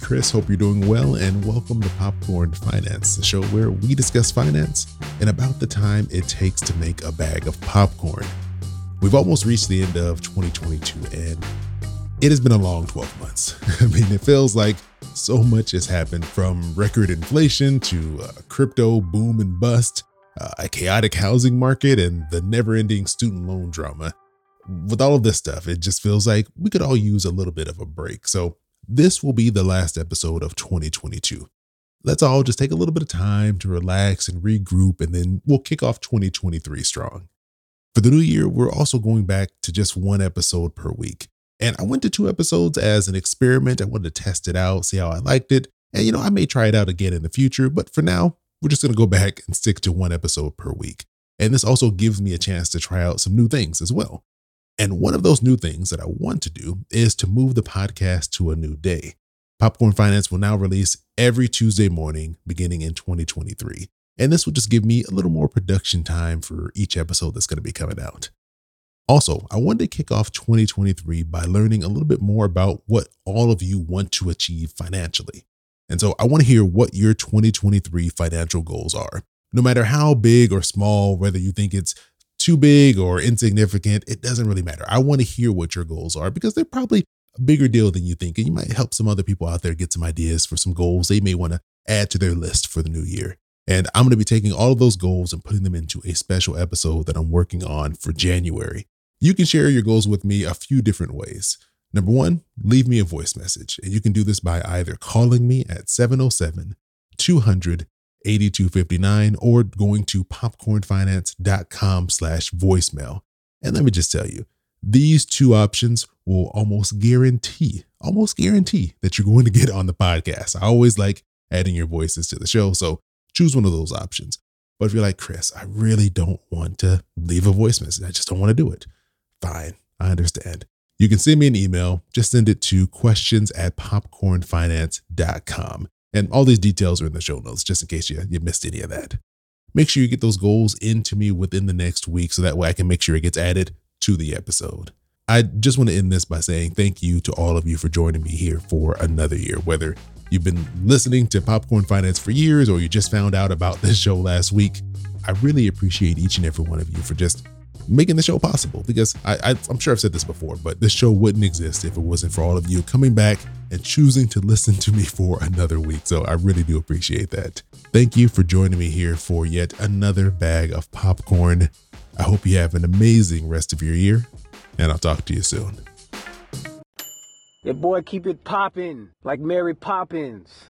Chris. Hope you're doing well, and welcome to Popcorn Finance, the show where we discuss finance and about the time it takes to make a bag of popcorn. We've almost reached the end of 2022, and it has been a long 12 months. I mean, it feels like so much has happened from record inflation to crypto boom and bust, uh, a chaotic housing market, and the never ending student loan drama. With all of this stuff, it just feels like we could all use a little bit of a break. So, this will be the last episode of 2022. Let's all just take a little bit of time to relax and regroup, and then we'll kick off 2023 strong. For the new year, we're also going back to just one episode per week. And I went to two episodes as an experiment. I wanted to test it out, see how I liked it. And, you know, I may try it out again in the future, but for now, we're just going to go back and stick to one episode per week. And this also gives me a chance to try out some new things as well. And one of those new things that I want to do is to move the podcast to a new day. Popcorn Finance will now release every Tuesday morning beginning in 2023. And this will just give me a little more production time for each episode that's going to be coming out. Also, I wanted to kick off 2023 by learning a little bit more about what all of you want to achieve financially. And so I want to hear what your 2023 financial goals are. No matter how big or small, whether you think it's too big or insignificant, it doesn't really matter. I want to hear what your goals are because they're probably a bigger deal than you think. And you might help some other people out there get some ideas for some goals they may want to add to their list for the new year. And I'm going to be taking all of those goals and putting them into a special episode that I'm working on for January. You can share your goals with me a few different ways. Number one, leave me a voice message. And you can do this by either calling me at 707 200 8259 or going to popcornfinance.com slash voicemail. And let me just tell you, these two options will almost guarantee, almost guarantee that you're going to get on the podcast. I always like adding your voices to the show. So choose one of those options. But if you're like, Chris, I really don't want to leave a voice message, I just don't want to do it. Fine, I understand. You can send me an email. Just send it to questions at popcornfinance.com. And all these details are in the show notes, just in case you, you missed any of that. Make sure you get those goals into me within the next week so that way I can make sure it gets added to the episode. I just want to end this by saying thank you to all of you for joining me here for another year. Whether you've been listening to Popcorn Finance for years or you just found out about this show last week, I really appreciate each and every one of you for just making the show possible because I, I, am sure I've said this before, but this show wouldn't exist if it wasn't for all of you coming back and choosing to listen to me for another week. So I really do appreciate that. Thank you for joining me here for yet another bag of popcorn. I hope you have an amazing rest of your year, and I'll talk to you soon. Your boy keep it poppin' like Mary Poppins.